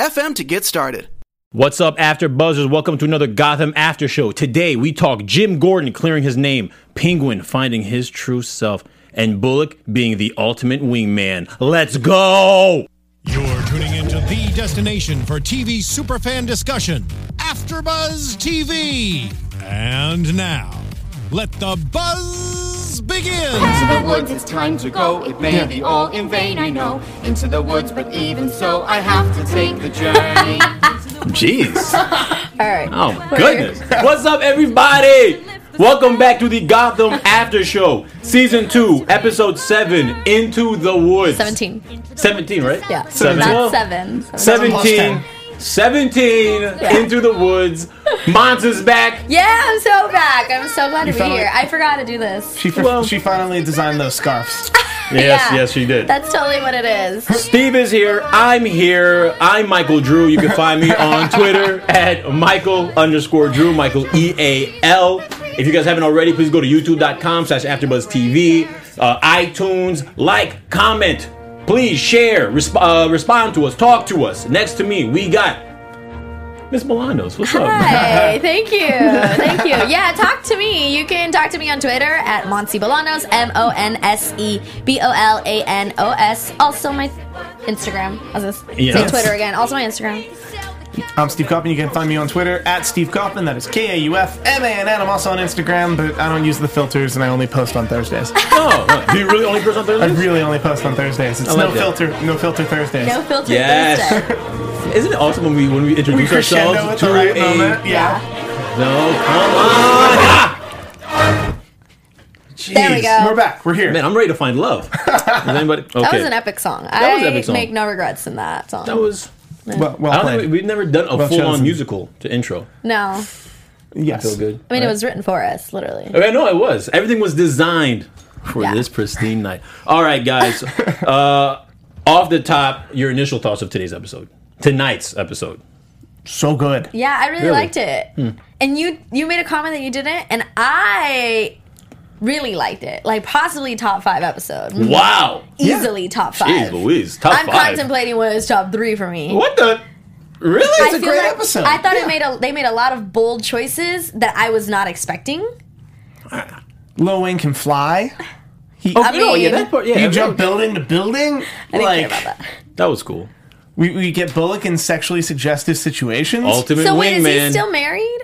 anchor.fm to get started. What's up, After Buzzers? Welcome to another Gotham After Show. Today we talk Jim Gordon clearing his name, Penguin finding his true self, and Bullock being the ultimate wingman. Let's go! You're tuning into the destination for TV superfan discussion, AfterBuzz TV. And now, let the buzz begin. Into the woods, it's time to go. It may be all in vain, I know. Into the woods, but even so, I have to take the journey. Jeez. All right. Oh, goodness. What's up, everybody? Welcome back to the Gotham After Show, Season 2, Episode 7, Into the Woods. 17. 17, right? Yeah. Seven. Not seven. 17. 17 into the woods. Monse's back. Yeah, I'm so back. I'm so glad to be here. I forgot to do this. She, f- she finally designed those scarves. Yes, Yeah. yes, she did. That's totally what it is. Steve is here. I'm here. I'm Michael Drew. You can find me on Twitter at Michael underscore Drew, Michael E A L. If you guys haven't already, please go to youtube.com slash AfterBuzzTV, uh, iTunes, like, comment, please share, resp- uh, respond to us, talk to us. Next to me, we got Miss Bolanos. What's up? Hi, thank you. Thank you. Yeah, talk to me. You can talk to me on Twitter at Monse Bolanos, M O N S E B O L A N O S. Also, my Instagram. I was going Yes. say Twitter again. Also, my Instagram. I'm Steve Kaufmann. You can find me on Twitter at Steve Kaufmann. That is K A U F M A N N. I'm also on Instagram, but I don't use the filters and I only post on Thursdays. Oh, what? do you really only post on Thursdays? I really only post on Thursdays. It's like no that. filter, no filter Thursdays. No filter Yes. Thursday. Isn't it awesome when we when we we introduce crescendo ourselves at to the right a moment. Yeah. no? Come on! Ah! There we go. We're back. We're here. Man, I'm ready to find love. Is anybody? Okay. That was an epic song. was I an epic song. make no regrets in that song. That was. Well, well I don't played. think we, we've never done a Well full on chosen. musical to intro. no. yes. Feel good. I mean, it was written for us, literally. I know it was. Everything was designed for Yeah. this pristine night. All right, guys. uh, off the top, your initial thoughts of today's episode, tonight's episode. So good. Yeah, I really, Really? liked it. And you you made a comment that you didn't, and I really liked it. Like possibly top five episode. Wow. Easily top five. Jeez Louise. Top I'm five. contemplating whether it's top three for me. What the? Really? I a feel great like episode. I thought it made a they made a lot of bold choices that I was not expecting. Uh, Lil Wayne can fly. He, oh, I You know, yeah, mean, that part, yeah, you that- jump building to building. I didn't like care about that. That was cool. We, we get Bullock in sexually suggestive situations. Ultimate So wait, is wingman. he still married?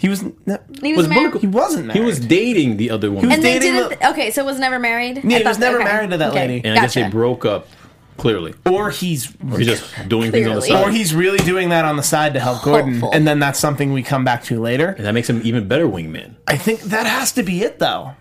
He was no, He Was was, married. Bullock- he wasn't married. He was dating the other woman. and they dating didn't. okay, so was never married. Yeah, he was never married to that okay, lady. and I guess they gotcha. broke up. Clearly, or he's or he's just doing things on the Clearly. side. or he's really doing that on the side to help Gordon, Hopeful. and then that's something we come back to later. and that makes him even better wingman, I think that has to be it though,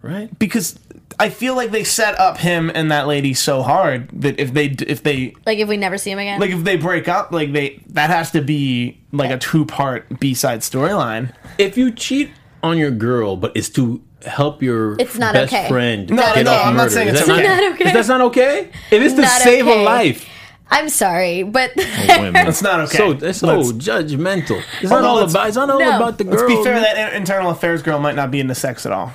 right? because I feel like they set up him and that lady so hard that if they if they Like if we never see him again. like if they break up, like they that has to be like a two part B side storyline. If you cheat on your girl, but it's to help your It's not best okay. friend No, get no, off I'm not murder, saying is it's that okay. Not okay. Is that not okay? If it's to Not save a life, I'm sorry, but oh, women. That's not okay. So that's so Let's- judgmental. It's not Although all let's- about. It's not all No. about the girl. Let's be fair, that in- internal affairs girl might not be into sex at all.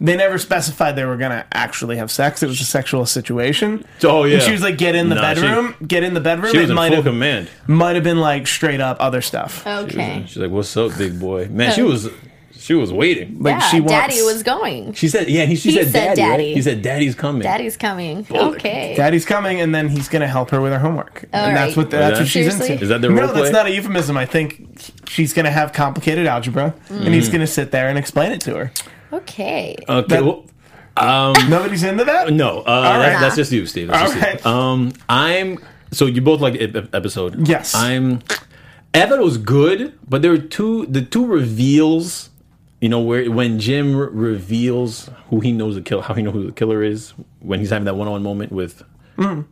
They never specified they were gonna actually have sex. It was a sexual situation. Oh yeah. And she was like, "Get in the Nah, she- bedroom, get in the bedroom." She was it in might full have command. might have been like straight up other stuff. okay. She's like, "What's up, big boy?" Man, she was she was waiting. Like yeah, she wants, Daddy was going. She said, "Yeah." He, she He said, said "Daddy." right? daddy. He said, "Daddy's coming." Daddy's coming. Bullock. Okay. Daddy's coming, and then he's gonna help her with her homework, and that's right. what that's that- what she's Seriously? into. Is that their no? role play? That's not a euphemism. I think she's gonna have complicated algebra, and Mm. he's gonna sit there and explain it to her. Okay. Okay. That- well, Nobody's into that. no, uh, right. that's, that's just you, Steve. That's just All you. Um, I'm so you both like episode. Yes. I'm. I thought it was good, but there were two the two reveals. You know where when Jim re- reveals who he knows the kill, how he knows who the killer is when he's having that one-on-one moment with uh,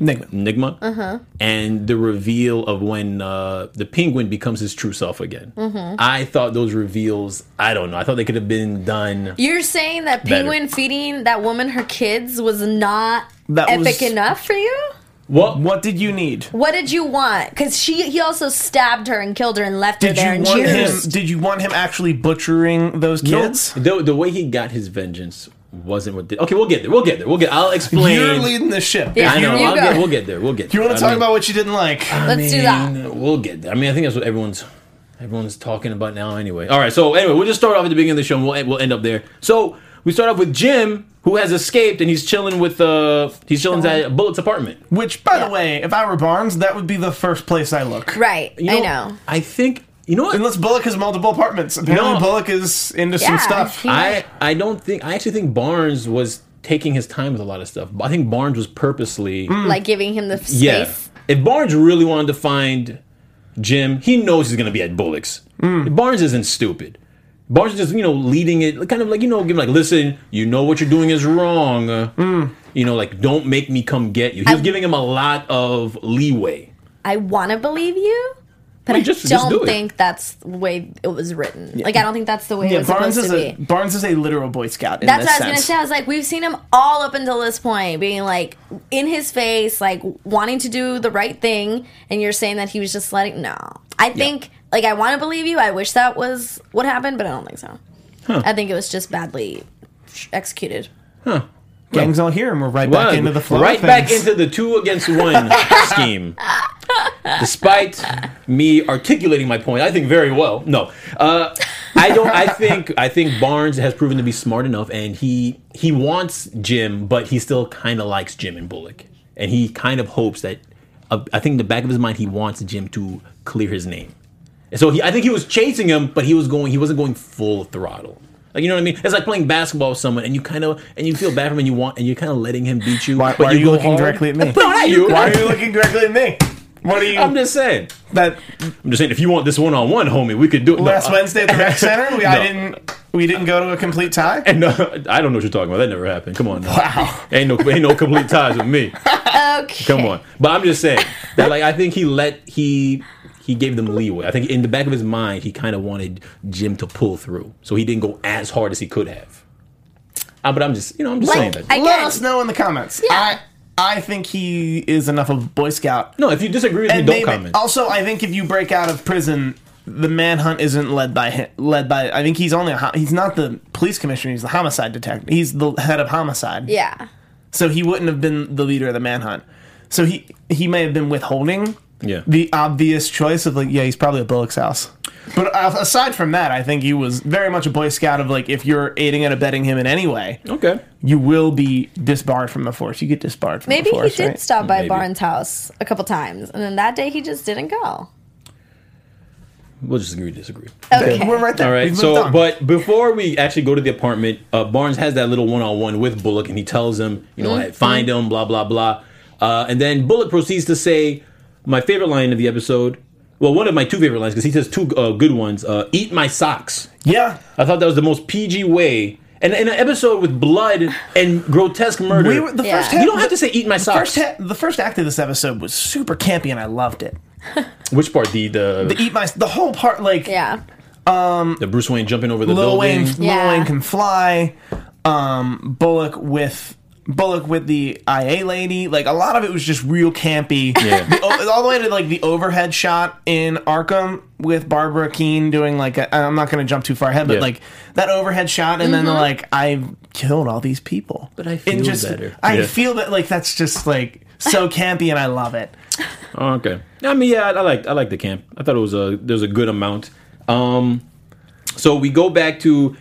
Nygma. Nygma, Uh-huh. and the reveal of when uh, the penguin becomes his true self again. Mm-hmm. I thought those reveals, I don't know, I thought they could have been done. You're saying that Better. Penguin feeding that woman her kids was not That epic was- enough for you? What? What did you need? What did you want? Because she he also stabbed her and killed her and left her Did there you in want him? Did you want him actually butchering those kids? The, the way he got his vengeance wasn't what did. Okay, we'll get there. We'll get there. We'll get. I'll explain. You're leading the ship. Yeah. I know. You I'll go. get, we'll get there. We'll get. There you want to talk mean- about what you didn't like? Let's do that. mean, We'll get there. I mean, I think that's what everyone's everyone's talking about now. Anyway, all right. So anyway, we'll just start off at the beginning of the show. and We'll we'll end up there. So we start off with Jim, who has escaped, and he's chilling with uh he's chilling at Bullock's apartment. Which, by Yeah. the way, if I were Barnes, that would be the first place I look. Right. You I know. I think you know what. Unless Bullock has multiple apartments. Apparently, No. Bullock is into Yeah, some stuff. he- I I don't think I actually think Barnes was taking his time with a lot of stuff. I think Barnes was purposely Like giving him the space. yeah. If Barnes really wanted to find Jim, he knows he's going to be at Bullock's. Barnes isn't stupid. Barnes is just you know leading it, kind of like you know, giving like, listen, you know what you're doing is wrong. Uh, You know, like don't make me come get you. He's I- giving him a lot of leeway. I want to believe you, but I just- just don't do it. think that's the way it was written. Like I don't think that's the way it Yeah, was Barnes supposed is to a be. Barnes is a literal Boy Scout. That's what I was gonna say. I was like, we've seen him all up until this point, being like in his face, like wanting to do the right thing, and you're saying that he was just letting. No, I think like I want to believe you. I wish that was what happened, but I don't think so. I think it was just badly executed. Gang's all here, and we're right back into the flow. right of back things. into the two against one scheme. Despite me articulating my point, I think very well. No, uh, I don't. I think I think Barnes has proven to be smart enough, and he he wants Jim, but he still kind of likes Jim and Bullock, and he kind of hopes that. Uh, I think in the back of his mind, he wants Jim to clear his name. And so he, I think he was chasing him, but he was going. He wasn't going full throttle. Like you know what I mean? It's like playing basketball with someone, and you kind of and you feel bad for him, and you want, and you're kind of letting him beat you. Why, but why are you looking hard. directly at me? No, you. Why are you looking directly at me? What are you? I'm just saying. that I'm just saying. If you want this one on one, homie, we could do it. last no, Wednesday at the rec center, we, I didn't. We didn't go to a complete tie. And no, I don't know what you're talking about. That never happened. Come on. Now. Wow. Ain't no ain't no complete ties with me. Okay, Come on. But I'm just saying that like I think he let he he gave them leeway. I think in the back of his mind he kind of wanted Jim to pull through, so he didn't go as hard as he could have. Uh, but I'm just you know I'm just saying that. I- Let Again. us know in the comments. Yeah. I I think he is enough of a Boy Scout. no, if you disagree with me, don't maybe- comment. also, I think if you break out of prison, the manhunt isn't led by him. Led by, I think he's only a, ho- he's not the police commissioner. He's the homicide detective. He's the head of homicide. yeah, So he wouldn't have been the leader of the manhunt. So he he may have been withholding Yeah. the obvious choice of like, yeah, he's probably at Bullock's house. But uh, aside from that, I think he was very much a Boy Scout of like, if you're aiding and abetting him in any way, Okay. you will be disbarred from the force. You get disbarred from maybe the force. Maybe he did right? stop by Maybe. Barnes' house a couple times, and then that day he just didn't go. We'll just agree to disagree. Okay, We're right there. All right. We've moved So, on. but before we actually go to the apartment, uh, Barnes has that little one-on-one with Bullock, and he tells him, you know, Mm-hmm. find him, blah blah blah. Uh, and then Bullock proceeds to say my favorite line of the episode. Well, one of my two favorite lines because he says two uh, good ones. Uh, Eat my socks. yeah, I thought that was the most PG way. And in an episode with blood and grotesque murder, we were the Yeah. first. you don't have to say "eat my socks." First, ha- the first act of this episode was super campy, and I loved it. Which part? The the, The eat my the whole part, like yeah, um, the Bruce Wayne jumping over the Lil building. Wayne, Yeah. Lil Wayne can fly. Um, Bullock with Bullock with the IA lady. Like a lot of it was just real campy. Yeah. The all the way to like the overhead shot in Arkham with Barbara Kean doing like i I'm not going to jump too far ahead, but Yeah. like that overhead shot, and then Mm-hmm. they're like I've killed all these people, But I feel just, better. I Yeah. feel that like that's just like so campy, and I love it. Oh, okay. I mean, yeah, I, I like I like the camp. I thought it was a there's a good amount. Um, so we go back to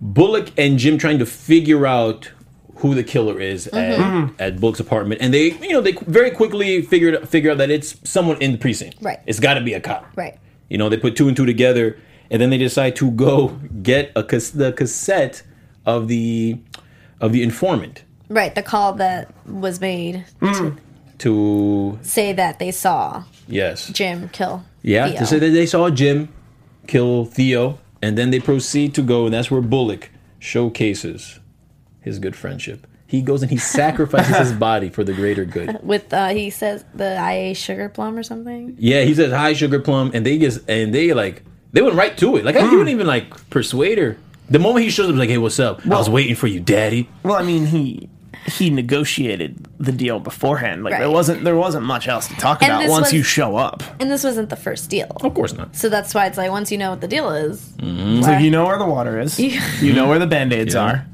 Bullock and Jim trying to figure out who the killer is at, mm-hmm. Mm-hmm. at Bullock's apartment, and they you know they very quickly figured figure out that it's someone in the precinct. Right. It's got to be a cop. right. You know, they put two and two together, and then they decide to go get a cas- the cassette of the of the informant Right, the call that was made hmm. to say that they saw yes Jim kill. Yeah, Theo. to say that they saw Jim kill Theo, and then they proceed to go, and that's where Bullock showcases his good friendship. he goes and he sacrifices his body for the greater good. With uh, he says the IA sugar plum or something. Yeah, he says hi, sugar plum, and they just and they like they went right to it. Like he wouldn't even like persuade her. The moment he shows up, like, "Hey, what's up? I was waiting for you, daddy." Well, I mean, he he negotiated the deal beforehand. Like there wasn't there wasn't much else to talk And about once was- you show up. And this wasn't the first deal. Of course not. So that's why it's like once you know what the deal is, It's like you know where the water is. You know where the band-aids Yeah. are.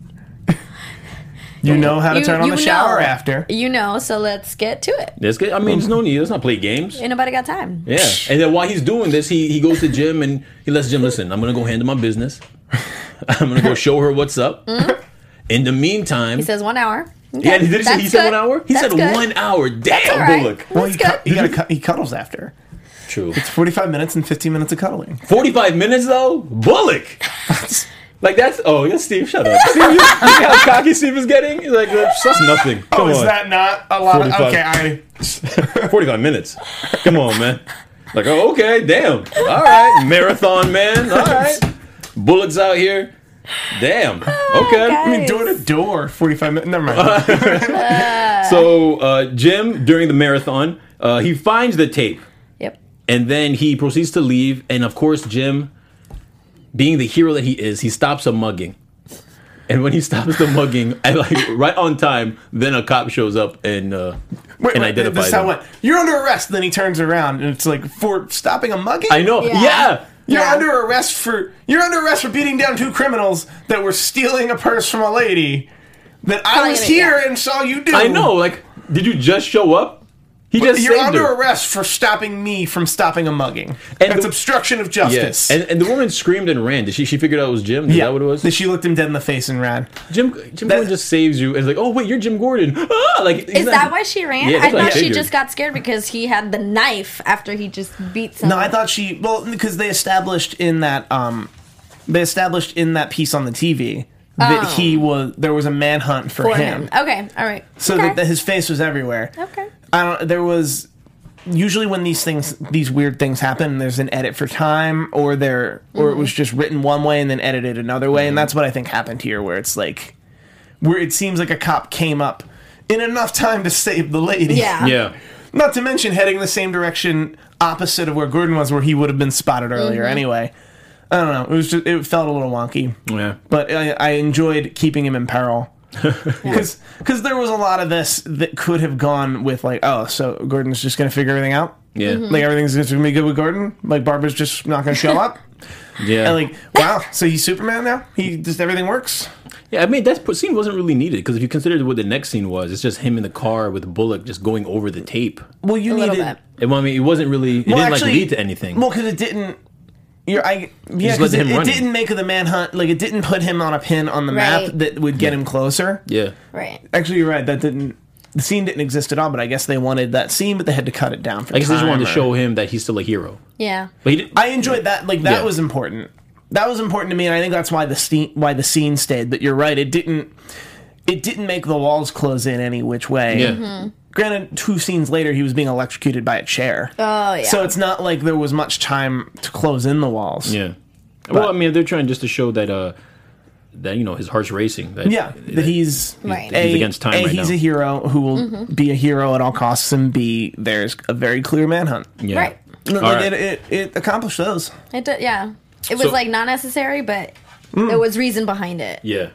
You know how to You- turn on the shower know. after. you know. So let's get to it. That's good. I mean, there's no need. Let's not play games. Ain't nobody got time. Yeah. And then while he's doing this, he he goes to Jim and he lets Jim listen. I'm gonna go handle my business. I'm gonna go show her what's up. In the meantime, Mm-hmm. He says one hour. yeah, and he did he say he said one hour. He That's said good. one hour. Damn, all right. Bullock. Well, he, That's cu- he, good. got cu- he cuddles after. True. It's 45 minutes and 15 minutes of cuddling. 45 minutes though, Bullock. Like that's oh yeah, Steve, shut up. Steve, you, you see how cocky Steve is getting? He's like that's, that's nothing. Come Oh, is on, that not a lot of 45. Okay, I 45 minutes. Come on, man. Like oh okay, damn. All right, marathon man. All right, Bullock's out here. Damn. Okay. I mean door to door 45 minutes. Never mind. So uh, Jim during the marathon, uh, he finds the tape. Yep. And then he proceeds to leave. And of course, Jim, being the hero that he is, he stops a mugging. And when he stops the mugging, and like right on time, then a cop shows up and uh, Wait, and wait, identifies this is how him. it went. You're under arrest. Then he turns around and it's like for stopping a mugging. I know. Yeah. Yeah. You're Yeah. under arrest for you're under arrest for beating down two criminals that were stealing a purse from a lady that I was here and saw you do. I know. Like, did you just show up? He just You're under her. arrest for stopping me from stopping a mugging. And That's the- obstruction of Yeah. justice. And, and the woman screamed and ran. Did she? She figured out it was Jim. Is that what it was? Then She looked him dead in the face and ran. Jim. Jim That- Gordon just saves you. And it's like, oh wait, you're Jim Gordon. Ah, like, Is not- that why she ran? Yeah, I that's I thought she just got scared because he had the knife after he just beat some. No, I thought she well because they established in that um they established in that piece on the TV that Oh. he was there was a manhunt for, for him. him. Okay, all right. So okay. that, that his face was everywhere. Okay. I don't. There was usually when these things, these weird things happen, there's an edit for time, or there, or it was Mm-hmm. just written one way and then edited another way, Mm-hmm. and that's what I think happened here, where it's like, where it seems like a cop came up in enough time to save the lady. Yeah. Yeah. Not to mention heading the same direction opposite of where Gordon was, where he would have been spotted earlier Mm-hmm. anyway. I don't know. It was just it felt a little wonky Yeah. but I, I enjoyed keeping him in peril because because there was a lot of this that could have gone with like oh so Gordon's just gonna figure everything out Yeah. Mm-hmm. like everything's just gonna be good with Gordon like Barbara's just not gonna show up Yeah. and like wow so he's Superman now he just everything works Yeah, I mean that p- scene wasn't really needed because if you consider what the next scene was, it's just him in the car with Bullock just going over the tape. well you A little needed bit. And, well, I mean, it wasn't really. It well, didn't actually, like lead to anything. well because it didn't you're I yeah just 'cause let it, him it run it. didn't make the manhunt like it didn't put him on a pin on the map Right. that would get him closer yeah. Right. actually you're right that didn't the scene didn't exist at all but I guess they wanted that scene but they had to cut it down for I guess they just time wanted to show him that he's still a hero. Yeah. But he did, I enjoyed that. Like that Yeah. was important. That was important to me, and I think that's why the scene why the scene stayed. But you're right; it didn't. It didn't make the walls close in any which way. Yeah. Mm-hmm. Granted, two scenes later, he was being electrocuted by a chair. Oh yeah. So it's not like there was much time to close in the walls. yeah. well, I mean, they're trying just to show that uh that you know his heart's racing. That, Yeah, that he's Right. A, He's against time A, right he's now. a hero who will Mm-hmm. be a hero at all costs, and B, there's a very clear manhunt. yeah. Right. No, like, right. it, it, it accomplished those. It did, yeah. It was So- like not necessary, but Mm. there was reason behind it. Yeah.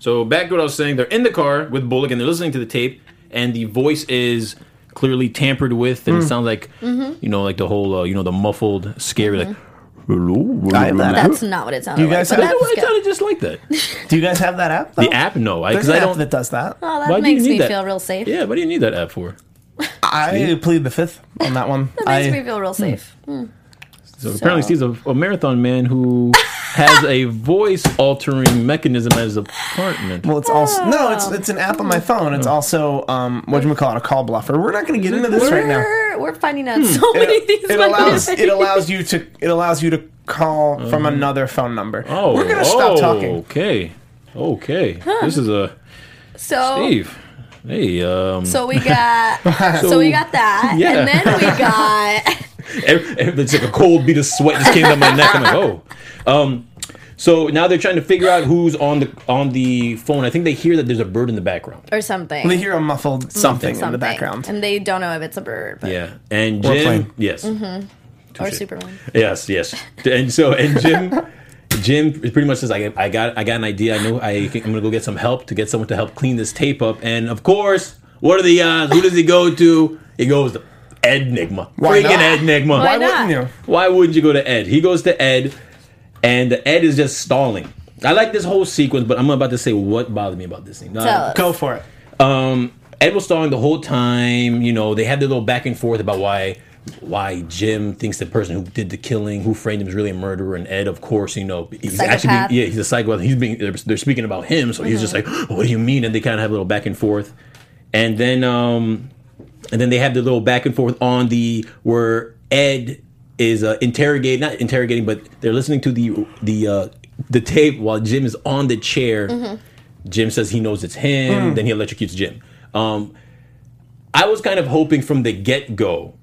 So back to what I was saying. They're in the car with Bullock and they're listening to the tape, and the voice is clearly tampered with, and it mm. sounds like mm-hmm. you know, like the whole uh, you know, the muffled, scary, like. Mm-hmm. Hello. I have that. That's not what it sounded You guys like. but have- that's It good. sounded just like that. Do you guys have that app? The app, no, I There's because an I app don't. that does that. Oh, Why that do makes you me that? feel real safe. Yeah, what do you need that app for? I plead the fifth on that one. That makes I, me feel real safe. Hmm. Hmm. So, apparently, Steve's a, a marathon man who has a voice altering mechanism at his apartment. well, it's also no, it's it's an app on my phone. It's also um, what do we call it? A call bluffer. We're not going to get into this right now. We're, we're finding out so many It, things. it about allows this. it allows you to it allows you to call from another phone number. oh, we're gonna stop oh, talking. Okay, okay. This is a so Steve. Hey, um, so we got so, we got that, Yeah. and then we got Every- every- it's like a cold bead of sweat just came down my neck. I'm like, oh. Um, So now they're trying to figure out who's on the on the phone. I think they hear that there's a bird in the background. or something. They hear a muffled something, in the Something. background. and they don't know if it's a bird. But, Yeah, and Or a Jim, plane. yes, or Touche. Superman. yes, yes, and so and Jim. Jim pretty much says, I, I got I got an idea. I know I think I'm gonna go get some help to get someone to help clean this tape up. And of course, what are the odds? Who does he go to? He goes to Ed Nygma. Why Freaking not? Ed Nygma. Why Why wouldn't you? Why wouldn't you go to Ed? He goes to Ed, and Ed is just stalling. I like this whole sequence, but I'm about to say what bothered me about this scene. Uh, Tell us. Go for it. um, Ed was stalling the whole time. You know, they had their little back and forth about why why Jim thinks the person who did the killing, who framed him, is really a murderer, and Ed, of course, you know, he's Psychopath. being, yeah, he's a psychopath. He's being they're, they're speaking about him, so he's just like, what do you mean? And they kind of have a little back and forth, and then um, and then they have the little back and forth on the where Ed is uh, interrogating, not interrogating, but they're listening to the the uh, the tape while Jim is on the chair. Jim says he knows it's him. Then he electrocutes Jim. Um, I was kind of hoping from the get go,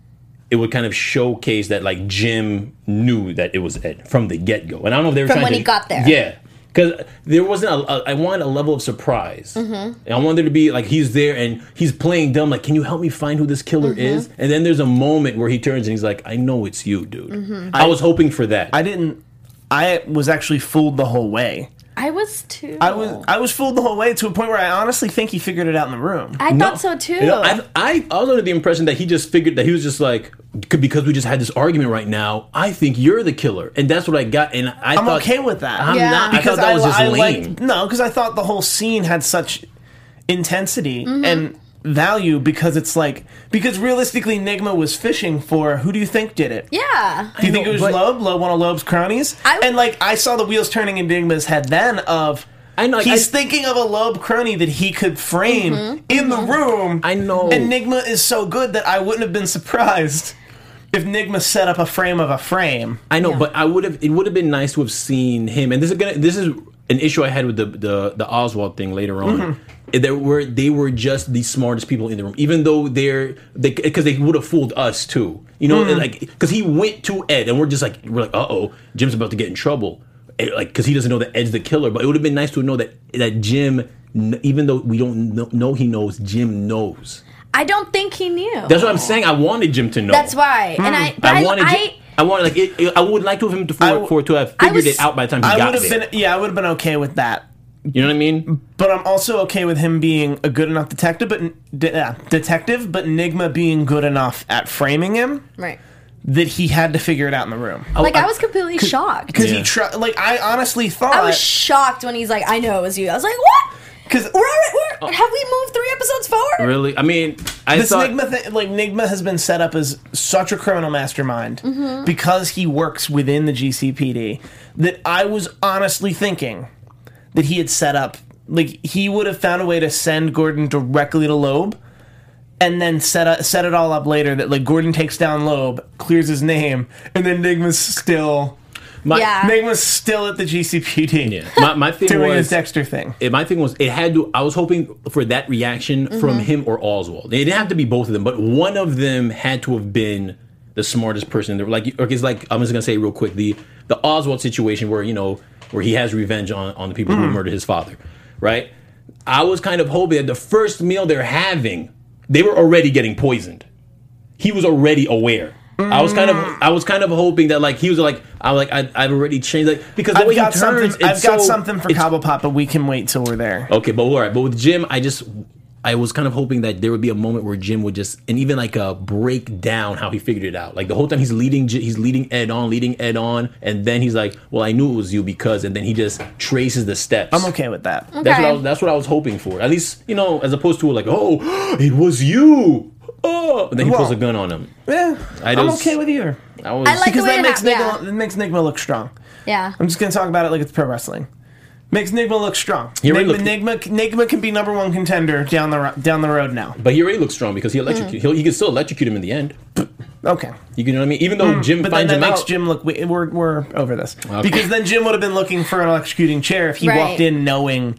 it would kind of showcase that like Jim knew that it was Ed from the get go, and I don't know if they were From trying when to, he got there. Yeah, because there wasn't a, a. I wanted a level of surprise. Mm-hmm. And I wanted to be like he's there and he's playing dumb. Like, can you help me find who this killer Mm-hmm. is? And then there's a moment where he turns and he's like, I know it's you, dude. Mm-hmm. I, was hoping for that. I didn't. I was actually fooled the whole way. I was too. I was I was fooled the whole way to a point where I honestly think he figured it out in the room. I No. thought so too. You know, I, I, I was under the impression that he just figured that he was just like, "C- because we just had this argument right now, I think you're the killer. And that's what I got. And I I'm thought, okay with that. I'm Yeah. not. I because thought that was just I lame. liked- no, because I thought the whole scene had such intensity Mm-hmm. and value because it's like because realistically Nygma was fishing for who do you think did it? yeah. Do you think it was but- Loeb, Loeb, one of Loeb's cronies? I- and like I saw the wheels turning in Nygma's head then of I know, he's I- thinking of a Loeb crony that he could frame Mm-hmm. in the room. I know. And Nygma is so good that I wouldn't have been surprised if Nygma set up a frame of a frame. I know, Yeah. but I would have. It would have been nice to have seen him. And this is gonna. This is an issue I had with the the, the Oswald thing later on. Mm-hmm. There were they were just the smartest people in the room, even though they're they because they would have fooled us too. You know, Mm. like because he went to Ed, and we're just like we're like, uh oh, Jim's about to get in trouble, Eh, like because he doesn't know that Ed's the killer. But it would have been nice to know that that Jim, even though we don't know, know he knows, Jim knows. I don't think he knew. That's what I'm saying. I wanted Jim to know. That's why. And I, but I I, wanted. I, Jim, I wanted like it, it- I would like to have him to for, I w- for to have figured was- it out by the time he I got would there. been yeah, I would have been okay with that. you know what I mean? But I'm also okay with him being a good enough detective, but de- yeah, detective, but Nygma being good enough at framing him right. that he had to figure it out in the room. Oh, like I, I- was completely shocked. Because Yeah. he tr- like I honestly thought I was shocked when he's like, "I know it was you." I was like, "What? Because We're, already, we're have we moved three episodes forward?" Really? I mean, I this thought. Nygma thing, like Nygma has been set up as such a criminal mastermind Mm-hmm. because he works within the GCPD that I was honestly thinking that he had set up like he would have found a way to send Gordon directly to Loeb and then set up, set it all up later that like Gordon takes down Loeb, clears his name, and then Nygma's still my, Yeah. was still at the GCPD yeah. My, my thing doing was. his Dexter thing. it- my thing was it had to. I was hoping for that reaction from Mm-hmm. him or Oswald. It didn't have to be both of them, but one of them had to have been the smartest person. There, like, okay, it's like I'm just gonna say real quick the the Oswald situation where you know where he has revenge on on the people Mm-hmm. who murdered his father, right? I was kind of hoping that the first meal they're having, they were already getting poisoned. He was already aware. I was kind of, Mm. I was kind of hoping that like he was like, I'm like, I, I've already changed like because the I've got he turns, something. I've it's got something for it's- Cobblepot, but we can wait till we're there. Okay, but all right, but with Jim, I just I was kind of hoping that there would be a moment where Jim would just and even like uh break down how he figured it out. Like the whole time he's leading he's leading Ed on, leading Ed on, and then he's like, "Well, I knew it was you because," and then he just traces the steps. I'm okay with that. That's what I was, that's what I was hoping for. At least you know, as opposed to like, "Oh, it was you." Oh, and then he pulls a gun on him. Yeah, I I'm just- okay with either. I was I like because the way that it makes hap- Nygma, it makes Nygma look strong. Yeah. I'm just gonna talk about it like it's pro wrestling. Makes Nygma look strong. He already Nygma, looked- Nygma, Nygma can be number one contender down the down the road now. but he already looks strong because he electrocute. He'll, he can still electrocute him in the end. Okay, You know what I mean? Even though Jim Hmm. but then finds that him makes out. Jim look. we- We're we're over this because then Jim would have been looking for an electrocuting chair if he Right. walked in knowing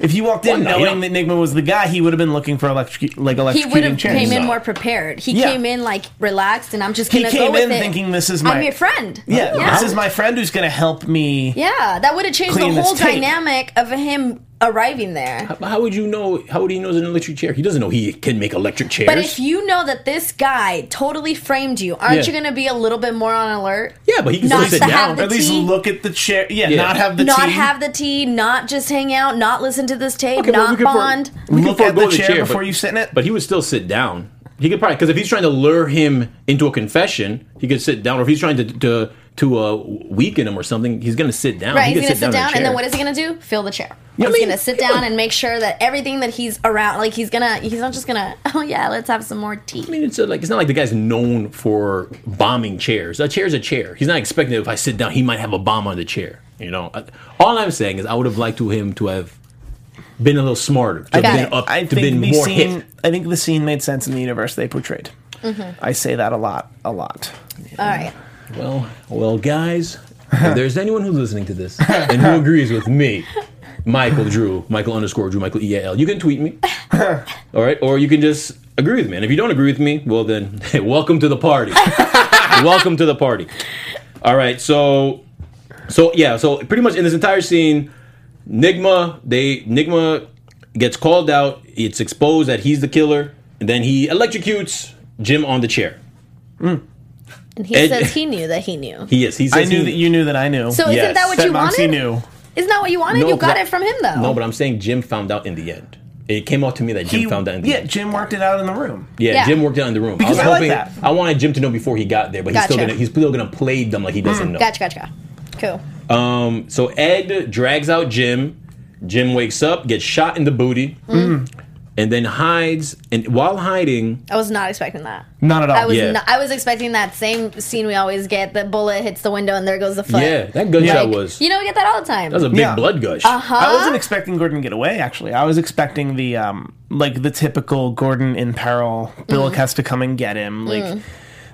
If he walked in Well, no, knowing yeah. that Nygma was the guy, he would have been looking for electric, like He would electrocuting have chairs. came in more prepared. He Yeah. came in like relaxed, and I'm just He gonna go came with in it. thinking this is my I'm your friend. yeah, yeah. This is my friend who's going to help me. Yeah, that would have changed Clean the this whole tape. dynamic of him arriving there. How, how would you know? How would he know it's an electric chair? He doesn't know he can make electric chairs. But if you know that this guy totally framed you, aren't Yeah. you going to be a little bit more on alert? yeah, but he can Not sit down. have the At least look at the chair. Yeah, Yeah. not have the not tea. have the tea, not just hang out, not listen to this tape, Okay, well, we not could for- bond. we look at the forego chair, but- before you sit in it. But he would still sit down. He could probably because if he's trying to lure him into a confession, he could sit down. Or if he's trying to to to uh, weaken him or something, he's going to sit down. Right, He he's gonna sit in a down, and then what is he gonna do? Fill the chair. I he's mean, gonna sit down and make sure that everything that he's around, like he's gonna, he's not just gonna, oh yeah, let's have some more tea. I mean, it's uh like it's not like the guy's known for bombing chairs. A chair's a chair. He's not expecting that if I sit down, he might have a bomb on the chair. You know, all I'm saying is I would have liked to him to have been a little smarter, to Got have it. been up, I to think been the more scene. hit. I think the scene made sense in the universe they portrayed. Mm-hmm. I say that a lot, a lot. All right, Well, well, guys, if there's anyone who's listening to this and who agrees with me, Michael Drew, Michael underscore Drew, Michael E A L, you can tweet me. All right, or you can just agree with me. And if you don't agree with me, well then, welcome to the party. welcome to the party. All right, so, so yeah, so pretty much in this entire scene, Nygma, they Nygma gets called out. It's exposed that he's the killer, and then he electrocutes Jim on the chair. Mm. And he Ed- says he knew that he knew. He is. He says I knew he- that you knew that I knew. So Yes. isn't that what that you Moxie wanted? knew. Isn't that what you wanted? No, you got but- it from him though. No, but I'm saying Jim found out in the end. It came out to me that Jim He, found out in the end. yeah, end. Jim worked it out in the room. Yeah, Yeah. Jim worked it out in the room. Because I was I like hoping that. I wanted Jim to know before he got there, but he's still gonna he's still gonna play them like he doesn't know. Gotcha, gotcha. Cool. Um, so Ed drags out Jim. Jim wakes up, gets shot in the booty, Mm. And then hides. And while hiding, I was not expecting that. Not at all. I was Yeah. not, I was expecting that same scene we always get. The bullet hits the window and there goes the foot. yeah, that gunshot Like, was You know, we get that all the time. that was a big Yeah. blood gush. Uh-huh. I wasn't expecting Gordon to get away. Actually, I was expecting the um like the typical Gordon in peril. Bullock has to come and get him. Like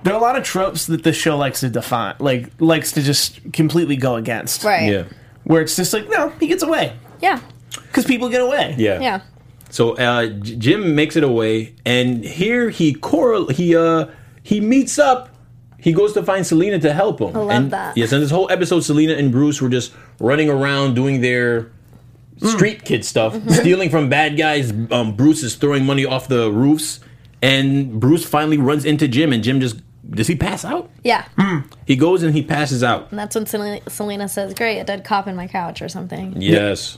there are a lot of tropes that the show likes to define, like likes to just completely go against. right. Yeah, Where it's just like no, he gets away Yeah. because people get away. yeah, Yeah. So uh, Jim makes it away, and here he correl he uh he meets up. He goes to find Selina to help him. I love and, that. Yes, and this whole episode, Selina and Bruce were just running around doing their street kid stuff, Mm-hmm. stealing from bad guys. Um, Bruce is throwing money off the roofs, and Bruce finally runs into Jim, and Jim just does he pass out? Yeah. He goes and he passes out. And that's when Selina, Selina says, Great, a dead cop in my couch or something. Yes.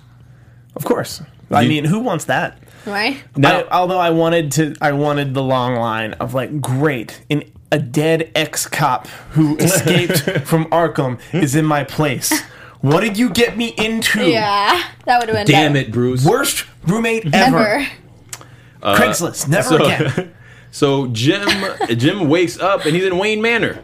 Of course. I You- mean, who wants that? Right? Now, I, although I wanted to, I wanted the long line of like, great, an, a dead ex cop who escaped from Arkham is in my place. What did you get me into? Yeah. That would have been damn better. it, Bruce. Worst roommate ever. Ever. Uh, Craigslist, never so- again. So Jim Jim wakes up and he's in Wayne Manor.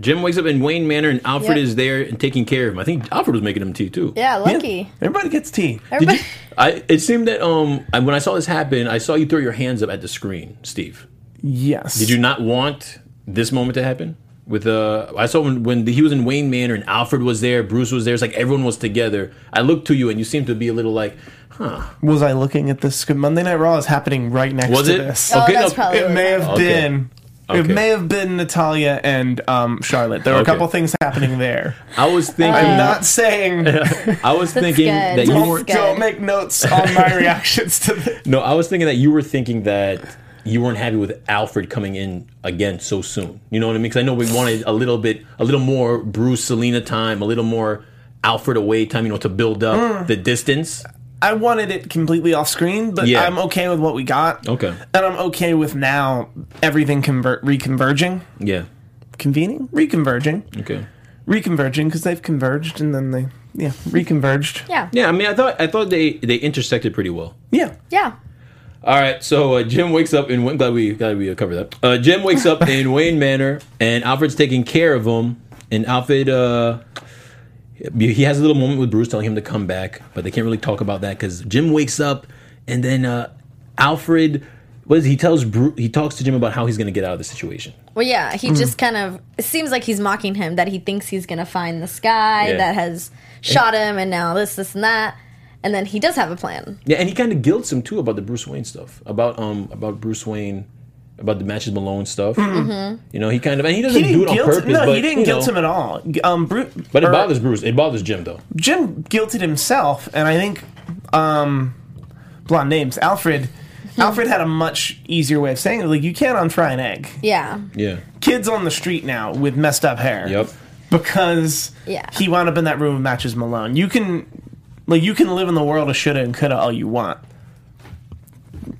Jim wakes up in Wayne Manor and Alfred Yep. is there and taking care of him. I think Alfred was making him tea too. Yeah, lucky. Yeah. Everybody gets tea. Did Everybody- you, I, it seemed that um I- when I saw this happen, I saw you throw your hands up at the screen, Steve. Yes. Did you not want this moment to happen? With uh, I saw when when he was in Wayne Manor and Alfred was there, Bruce was there. It's like everyone was together. I looked to you and you seemed to be a little like, huh? Was I looking at this? Monday Night Raw is happening right next Was to it? this. Oh, Okay, that's no, probably It what may was have Okay. been. It may have been Natalia and um, Charlotte. There were Okay. a couple things happening there. I was thinking, I'm not saying I was thinking good. that That's you don't, were good. don't make notes on my reactions to this. No, I was thinking that you were thinking that you weren't happy with Alfred coming in again so soon. You know what I mean? Because I know we wanted a little bit, a little more Bruce Selina time, a little more Alfred away time. You know, to build up the distance. I wanted it completely off screen, but Yeah. I'm okay with what we got. Okay. And I'm okay with now everything convert reconverging. Yeah. Convening? Reconverging. Okay. Reconverging because they've converged and then they, yeah, reconverged. Yeah. Yeah. I mean, I thought I thought they they intersected pretty well. Yeah. Yeah. All right, so uh, Jim wakes up in. Wayne- Glad we glad we uh, covered that. Uh, Jim wakes up in Wayne Manor, and Alfred's taking care of him. And Alfred, uh, he has a little moment with Bruce, telling him to come back, but they can't really talk about that because Jim wakes up, and then uh, Alfred, what is he tells Bruce? He talks to Jim about how he's going to get out of the situation. Well, yeah, he Hmm. just kind of. It seems like he's mocking him that he thinks he's going to find this guy Yeah. that has shot him and now this, this, and that. and then he does have a plan. Yeah, and he kind of guilts him too about the Bruce Wayne stuff, about um about Bruce Wayne, about the matches Malone stuff. Mm-hmm. You know, he kind of and he doesn't He do didn't it on guilt. purpose. no, but, he didn't you guilt know, him at all. Um, Bru- But it or- bothers Bruce. It bothers Jim though. Jim guilted himself, and I think um, blonde names Alfred. Alfred had a much easier way of saying it. Like you can't unfry an egg. Yeah. Yeah. Kids on the street now with messed up hair. Yep. Because Yeah. he wound up in that room with matches Malone. You can, like, you can live in the world of shoulda and coulda all you want.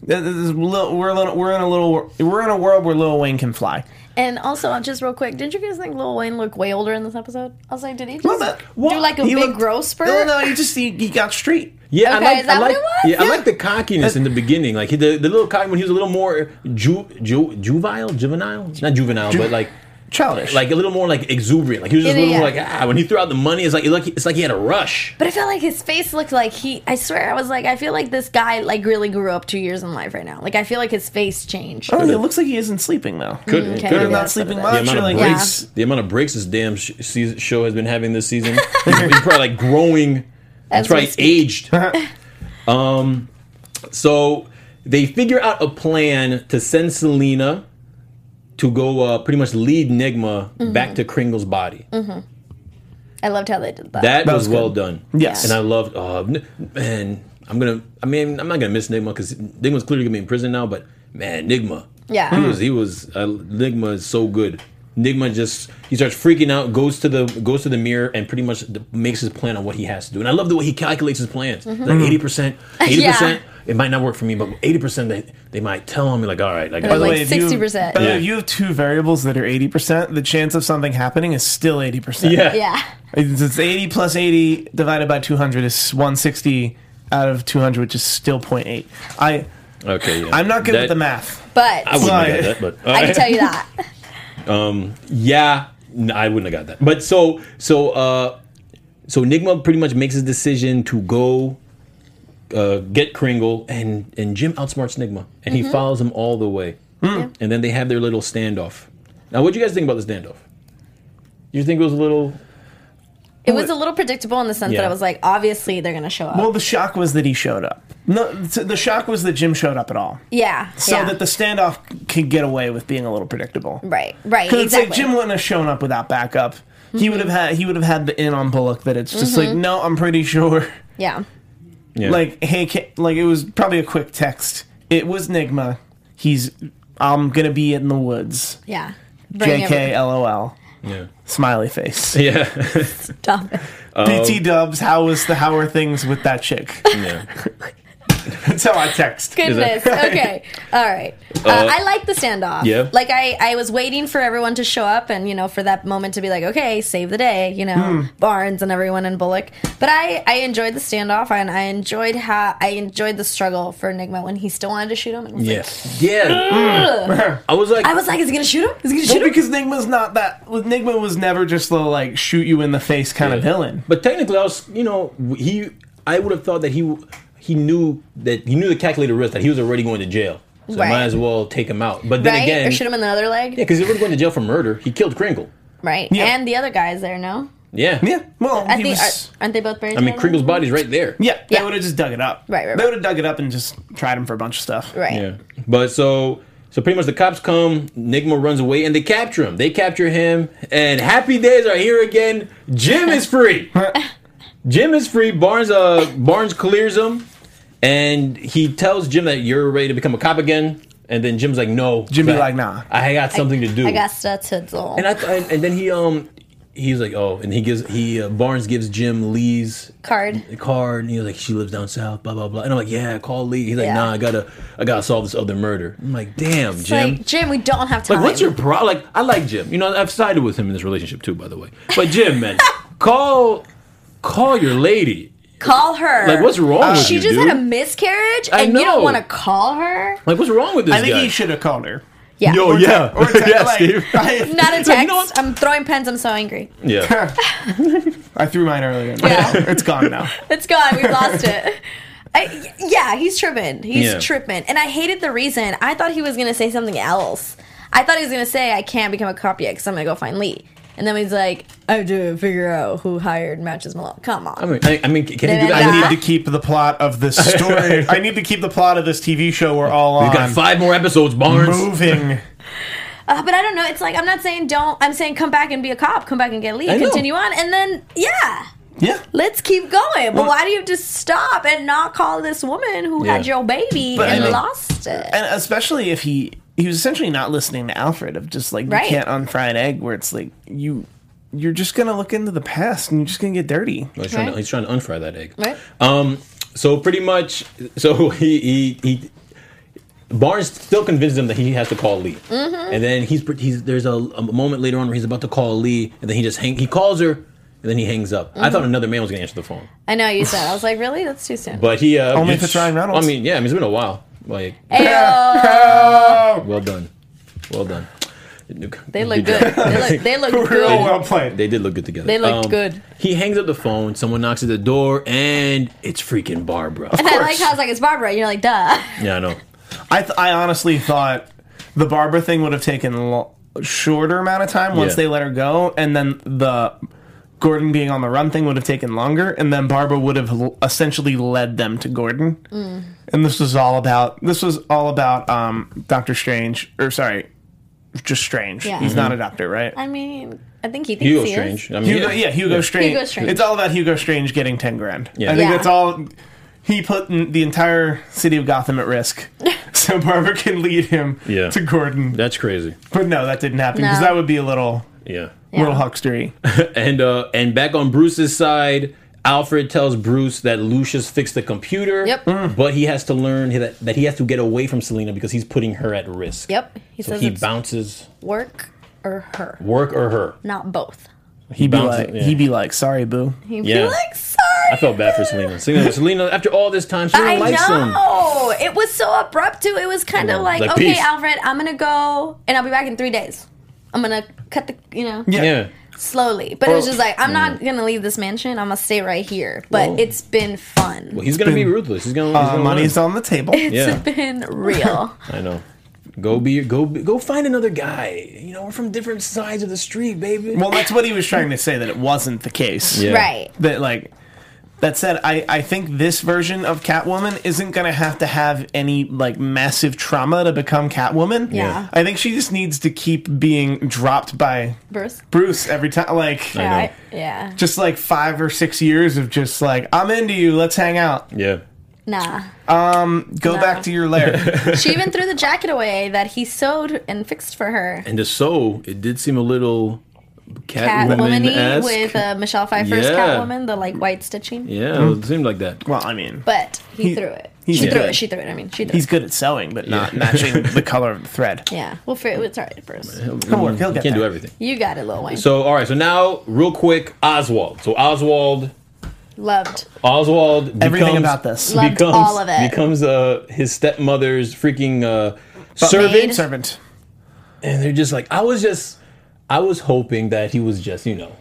This is a We're a little, we're in a little we're in a world where Lil Wayne can fly. And also, just real quick, didn't you guys think Lil Wayne looked way older in this episode? I was like, did he Well, just that- do like a He big looked- growth spurt? No, no, he just he, he got street. Yeah, Okay, I like. is that I what like. it was? Yeah, I like the cockiness in the beginning. Like he, the the little cocky when he was a little more ju, ju, juvenile, juvenile, not juvenile, but like Childish. like a little more like exuberant. Like he was just a Yeah, little more like ah. When he threw out the money, it's like it look, it's like he had a rush. But I felt like his face looked like he. I swear, I was like, I feel like this guy like really grew up two years in life right now. Like I feel like his face changed. oh, it looks like he isn't sleeping though. Could okay. could Yeah, Not sleeping what it much. the amount of like breaks, the amount of breaks this damn sh- season, show has been having this season. he's, he's probably like growing. That's right, aged. um, so they figure out a plan to send Selina to go uh, pretty much lead Nygma Mm-hmm. back to Kringle's body. I loved how they did that. That, That was, was well done. Yes. and I loved. Uh, n- man, I'm gonna. I mean, I'm not gonna miss Nygma because Nygma's clearly gonna be in prison now. But man, Nygma. Yeah. he was. He was. Uh, Nygma is so good. Nygma just he starts freaking out, goes to the goes to the mirror, and pretty much makes his plan on what he has to do. And I love the way he calculates his plans. Mm-hmm. Like eighty percent, eighty Yeah. percent. It might not work for me, but eighty percent they they might tell on me like, all right, like, By the way, like if you- 60%. By the way, Yeah. if you have two variables that are eighty percent, the chance of something happening is still eighty percent. yeah, yeah. It's, it's 80 plus 80 divided by 200 is 160 out of 200, which is still 0.8. I, Okay, yeah. I'm not good That- with the math. But I wouldn't Sorry. have got that, but I can tell you that. Yeah, n- I wouldn't have got that. But so so uh so Nygma pretty much makes his decision to go uh, get Kringle, and and Jim outsmarts Nygma, and he mm-hmm. follows him all the way. Hmm. And then they have their little standoff. Now, what do you guys think about the standoff? You think it was a little? It was a little predictable in the sense that Yeah. I was like, obviously they're gonna show up. Well, the shock was that he showed up. No, the shock was that Jim showed up at all. yeah. So yeah. that the standoff could get away with being a little predictable. right, right, Because exactly. it's like Jim wouldn't have shown up without backup. He mm-hmm. would have had he would have had the in on Bullock that it's just like mm-hmm. no, I'm pretty sure. yeah. Yeah. Like hey, ca- like it was probably a quick text. It was Nygma. He's I'm gonna be in the woods. Yeah. Bring JK everything- LOL. yeah, Smiley face. yeah, Stop it. BT um, Dubs, how was the how are things with that chick? yeah. That's how I text. Goodness. okay. All right. Uh, uh, I like the standoff. yeah. Like I, I was waiting for everyone to show up and you know for that moment to be like, okay, save the day. You know, hmm. Barnes and everyone in Bullock. But I, I enjoyed the standoff and I enjoyed how I enjoyed the struggle for Enigma when he still wanted to shoot him. And was Yes. Yeah. Mm. I was like, Like, I was like, is he gonna shoot him? Is he gonna Well, shoot him? because Nygma's not that. Nygma was never just the like shoot you in the face kind of villain. But technically, I was, you know, he. I would have thought that he he knew that he knew the calculated risk that he was already going to jail, so Right. might as well take him out. But then Right? again, or shoot him in the other leg? yeah, because he was going to jail for murder. He killed Kringle. Right. Yeah. And the other guys there, no? Yeah, Yeah, well, I think was. are, aren't they both buried? I mean. Kringle's body's right there. yeah, they Yeah. would have just dug it up. Right, right, They would have dug it up and just tried him for a bunch of stuff. Right. Yeah. But so so pretty much the cops come, Nygma runs away, and they capture him. They capture him, and happy days are here again. Jim is free. Jim is free. Barnes uh Barnes clears him, and he tells Jim that you're ready to become a cop again. And then Jim's like, no. Jim be I- like, nah. I got something to do. I got stuff to do. and I th- and then he um he's like, oh, and he gives he uh, Barnes gives Jim Lee's Card. card and he was like she lives down south blah blah blah and i'm like yeah call lee he's like Yeah. nah i gotta i gotta solve this other murder i'm like damn It's jim Like, Jim, we don't have time. like what's your problem like i like jim you know i've sided with him in this relationship too by the way but jim man call call your lady Call her. like what's wrong uh, with She you just dude? had a miscarriage, I and you know. don't want to call her. like what's wrong with this I think guy he should have called her. Yeah. Yo, yeah, Or te- yeah, like, Steve. I, Not a Like, text. you know? I'm throwing pens. I'm so angry. Yeah, I threw mine earlier. Yeah. it's gone now. It's gone. We lost it. I, yeah, he's tripping. He's Yeah. tripping. And I hated the reason. I thought he was going to say something else. I thought he was going to say, I can't become a cop yet because I'm going to go find Lee. And then he's like, I have to figure out who hired Matches Malone. Come on. I mean, I, I mean, can he do that? I I need to keep the plot of this story. I need to keep the plot of this TV show we're all on. We've got five more episodes, Barnes. moving. Uh, but I don't know. It's like I'm not saying don't. I'm saying come back and be a cop. Come back and get Lee. I. Continue on, and then yeah, Yeah. let's keep going. But why do you have to stop and not call this woman who had your baby But I and mean- lost it? And especially if he he was essentially not listening to Alfred of just like Right. you can't unfry an egg where it's like you you're just gonna look into the past and you're just gonna get dirty. He's, trying to, he's trying to unfry that egg. Right. Um. So pretty much, so he he he. Barnes still convinces him that he has to call Lee, Mm-hmm. and then he's he's there's a, a moment later on where he's about to call Lee, and then he just hang he calls her, and then he hangs up. I thought Mm-hmm. another man was gonna answer the phone, I know you said. I was like, really? That's too soon. but he uh, Only if it's Ryan Reynolds. I mean, yeah, I mean it's been a while. Like, Ayo. well done, well done. they look good. They look. They look good. Real well played. They did look good together. Um, They looked good. He hangs up the phone. Someone knocks at the door, and it's freaking Barbara. And I like how it's like it's Barbara. You're like, duh. Yeah, I know. I th- I honestly thought the Barbara thing would have taken lo- shorter amount of time once Yeah. they let her go, and then the Gordon being on the run thing would have taken longer, and then Barbara would have essentially led them to Gordon. Mm. And this was all about this was all about um, Doctor Strange, or sorry, just Strange. Yeah. He's not a doctor, right? I mean, I think he thinks Hugo he Strange. is. I mean, Hugo, yeah, Hugo Strange. Hugo Strange. It's all about Hugo Strange getting ten grand. Yeah. I think Yeah. that's all. He put the entire city of Gotham at risk, so Barbara can lead him Yeah. to Gordon. That's crazy. But no, that didn't happen because No. that would be a little, Yeah. little huckstery. And uh and back on Bruce's side, Alfred tells Bruce that Lucius fixed the computer. Yep. Mm. But he has to learn that, that he has to get away from Selina because he's putting her at risk. Yep. He So says he bounces work or her, work or her. not both. He'd be bounces- like, yeah. he'd be like, "Sorry, boo." He'd Yeah. be like, sorry. I felt bad for Selina. Selina, Selina after all this time, she I don't like him. know. It was so abrupt too. It was kind of like, Like, okay, peace. Alfred, I'm gonna go and I'll be back in three days. I'm gonna cut the, you know, Yeah. Yeah. slowly. But it was just like, I'm not gonna leave this mansion. I'm gonna stay right here. But Well- it's been fun. Well, he's gonna be ruthless. He's gonna. He's Uh, gonna money's win. on the table. It's yeah. been real. I know. Go be go be, go find another guy. You know, we're from different sides of the street, baby. well, that's what he was trying to say that it wasn't the case. Yeah. Right. That like. That said, I, I think this version of Catwoman isn't gonna have to have any like massive trauma to become Catwoman. Yeah. I think she just needs to keep being dropped by Bruce. Bruce every time. Like Yeah. know. I- yeah. just like five or six years of just like I'm into you. Let's hang out. Yeah. Nah. Um, Go No. back to your lair. She even threw the jacket away that he sewed and fixed for her. And the sew, it did seem a little Catwoman Catwoman with uh, Michelle Pfeiffer's Yeah. Catwoman, the like white stitching. yeah, it seemed like that. well, I mean, But he, He- threw it. he's She threw good. it. She threw it. I mean, she threw he's it. good at sewing, but not matching the color of the thread. Yeah. Well, for, it's all right, Bruce. He'll work. He'll You get can't do everything. You got it, Lil Wayne. So, all right. So now, real quick, Oswald. So Oswald, Loved. Oswald, Everything becomes, about this. Loved becomes all of it. becomes uh, his stepmother's freaking uh, servant, Servant. and they're just like, I was just, I was hoping that he was just, you know,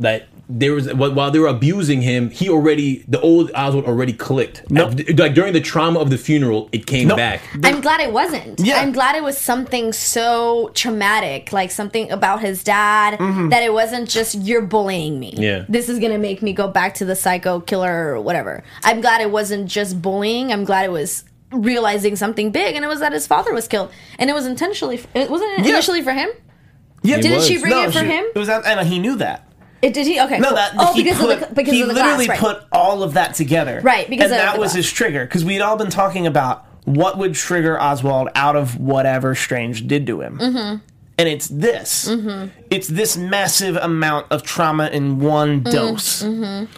that there was while while they were abusing him, he already, the old Oswald already clicked. Nope. Like, like during the trauma of the funeral, it came Nope. back. I'm glad it wasn't. Yeah. I'm glad it was something so traumatic, like something about his dad, mm-hmm. that it wasn't just you're bullying me. Yeah. This is gonna make me go back to the psycho killer or whatever. I'm glad it wasn't just bullying. I'm glad it was realizing something big, and it was that his father was killed, and it was intentionally. It wasn't it Yeah. initially for him. Yeah, He Didn't was. she bring it for she- him? It was, that, and he knew that. It did he? Okay. No, cool. that oh, he because put, of the because he of the literally glass, right? put all of that together, Right, because and of that the was glass. his trigger. Because we'd all been talking about what would trigger Oswald out of whatever Strange did to him, mm-hmm. and it's this. Mm-hmm. It's this massive amount of trauma in one Mm, dose. mm-hmm.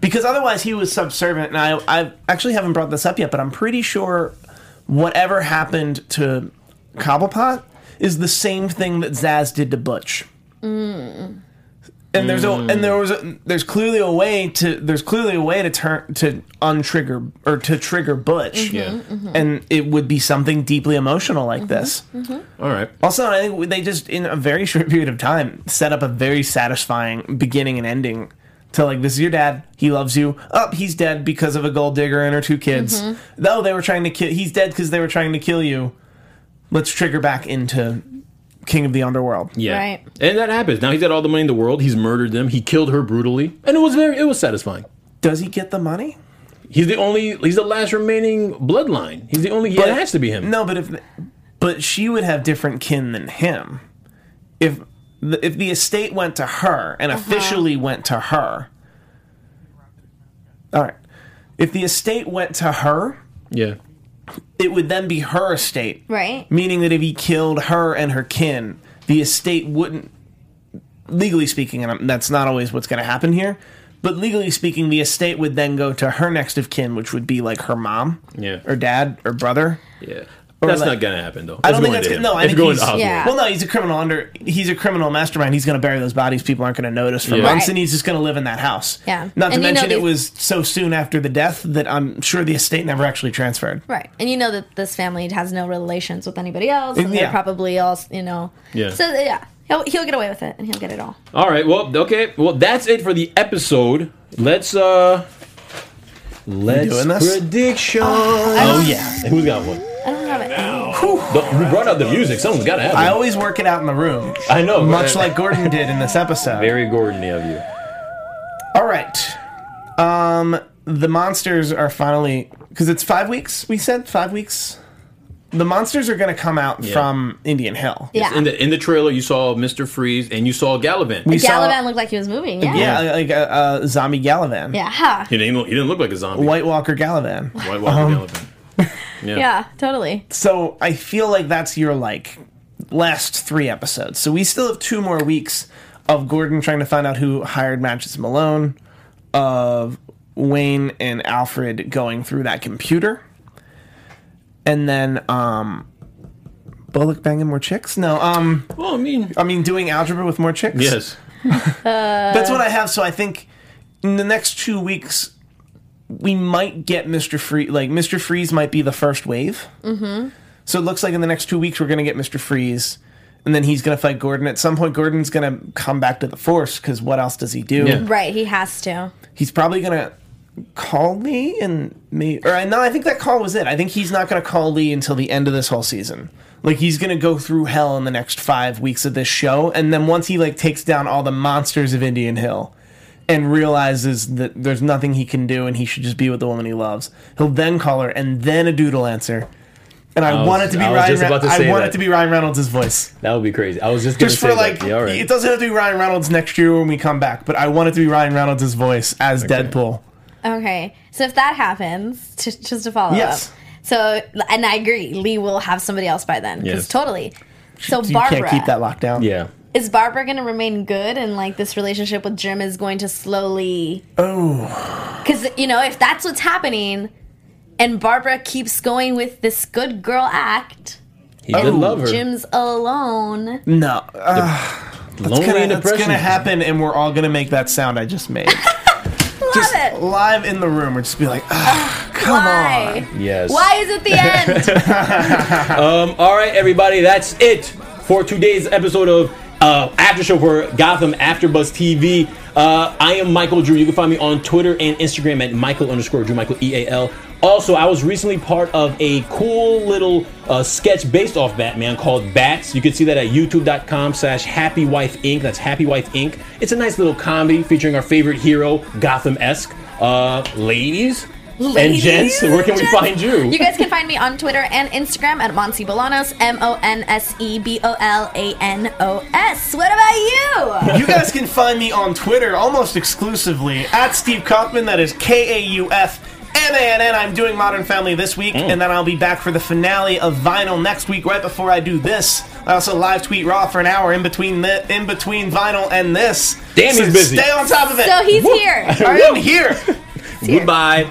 Because otherwise, he was subservient. And I, I actually haven't brought this up yet, but I'm pretty sure whatever happened to Cobblepot is the same thing that Zsasz did to Butch. And there's a and there was a, there's clearly a way to there's clearly a way to turn to untrigger or to trigger Butch, mm-hmm, Yeah. Mm-hmm. and it would be something deeply emotional like mm-hmm, this. All right. Also, I think they just in a very short period of time set up a very satisfying beginning and ending. To like, this is your dad. He loves you. Up, he's dead because of a gold digger and her two kids. Though they were trying to kill, he's dead because they were trying to kill you. Let's trigger back into king of the underworld. Yeah, Right. and that happens. Now he's got all the money in the world. He's murdered them. He killed her brutally, and it was very, it was satisfying. Does he get the money? He's the only. He's the last remaining bloodline. He's the only. Yeah, it has to be him. No, but if but she would have different kin than him. If the, if the estate went to her and uh-huh. officially went to her. All right. If the estate went to her, Yeah. It would then be her estate. Right. Meaning that if he killed her and her kin, the estate wouldn't, legally speaking, and that's not always what's going to happen here, but legally speaking, the estate would then go to her next of kin, which would be like her mom, Yeah. or dad, or brother. Yeah. That's like- not gonna happen though. I don't It's think going that's to good. No, I It's think going he's, to Yeah. Well, no, he's a criminal under. He's a criminal mastermind. He's going to bury those bodies. People aren't going to notice for Yeah. months, Right. and he's just going to live in that house. Yeah. Not to And you know mention, it was so soon after the death that I'm sure the estate never actually transferred. Right. And you know that this family has no relations with anybody else. And Yeah. they're probably all, you know. Yeah. So, yeah. He'll, he'll get away with it and he'll get it all. All right. Well, okay. Well, that's it for the episode. Let's uh let's doing this? prediction. Oh yeah. Who's got one? I don't have it. The- we brought out the music. Someone's got to have it. I always work it out in the room, I know. much like Gordon did in this episode. very Gordon of you. All right. Um, the monsters are finally because it's five weeks. We said five weeks. The monsters are going to come out Yeah. from Indian Hill. Yeah. In the in the trailer, you saw Mr. Freeze and you saw Galavan. We saw- Galavan looked like he was moving. Yeah. Yeah, like a uh, uh, zombie Galavan. Yeah. Ha. he didn't. He didn't look like a zombie. White Walker Galavan. White Walker Um, Galavan. Yeah. Yeah. Totally. So I feel like that's your like last three episodes. So we still have two more weeks of Gordon trying to find out who hired Matches Malone, of Wayne and Alfred going through that computer, and then um, Bullock banging more chicks. No, um, Well, I mean, I mean doing algebra with more chicks. yes. That's what I have. So I think in the next two weeks, we might get Mr. Freeze. Like Mr. Freeze might be the first wave. Mm-hmm. So it looks like in the next two weeks we're going to get Mr. Freeze, and then he's going to fight Gordon. At some point, Gordon's going to come back to the Force because what else does he do? Yeah. Right. He has to. He's probably going to call Lee and me. Or no, I think that call was it. I think he's not going to call Lee until the end of this whole season. Like he's going to go through hell in the next five weeks of this show, and then once he like takes down all the monsters of Indian Hill, and realizes that there's nothing he can do and he should just be with the woman he loves, he'll then call her and then a doodle answer. And I, was- want it to be I Ryan. just Re- to I want that. it to be Ryan Reynolds' voice, That would be crazy. I was just gonna just say for that. like Yeah, all right. it doesn't have to be Ryan Reynolds next year when we come back, but I want it to be Ryan Reynolds' voice as Deadpool. Okay. So if that happens, just, just to follow Yes. up. So, and I agree, Lee will have somebody else by then. Because Yes. totally. So You Barbara. can't keep that locked down. yeah. Is Barbara going to remain good and like this relationship with Jim is going to slowly Oh, cuz you know if that's what's happening and Barbara keeps going with this good girl act He did love her. Jim's alone no. Uh, Lonely gonna, and that's depression. gonna happen, and we're all gonna make that sound I just made. love just it live in the room, we're just be like, ah, come why on. Yes. why is it the end All right, everybody, that's it for today's episode of uh, After Show for Gotham AfterBuzz TV. Uh, I am Micheal Drew. You can find me on Twitter and Instagram at Micheal underscore Drew, Micheal E A L. Also, I was recently part of a cool little uh, sketch based off Batman called Bats. You can see that at youtube.com slash Happy Wife Inc. That's Happy Wife Inc. It's a nice little comedy featuring our favorite hero, Gotham-esque. Uh, ladies, and gents, where can we and find you? You guys can find me on Twitter and Instagram at Monse Bolanos, M O N S E B O L A N O S. What about you? You guys can find me on Twitter almost exclusively at Steve Kaufmann. That is K A U F M A N N. I'm doing Modern Family this week, Mm. and then I'll be back for the finale of Vinyl next week. Right before I do this, I also live tweet Raw for an hour in between the, in between Vinyl and this. Damn, he's busy. Stay on top of it. So he's here. I am here. Goodbye.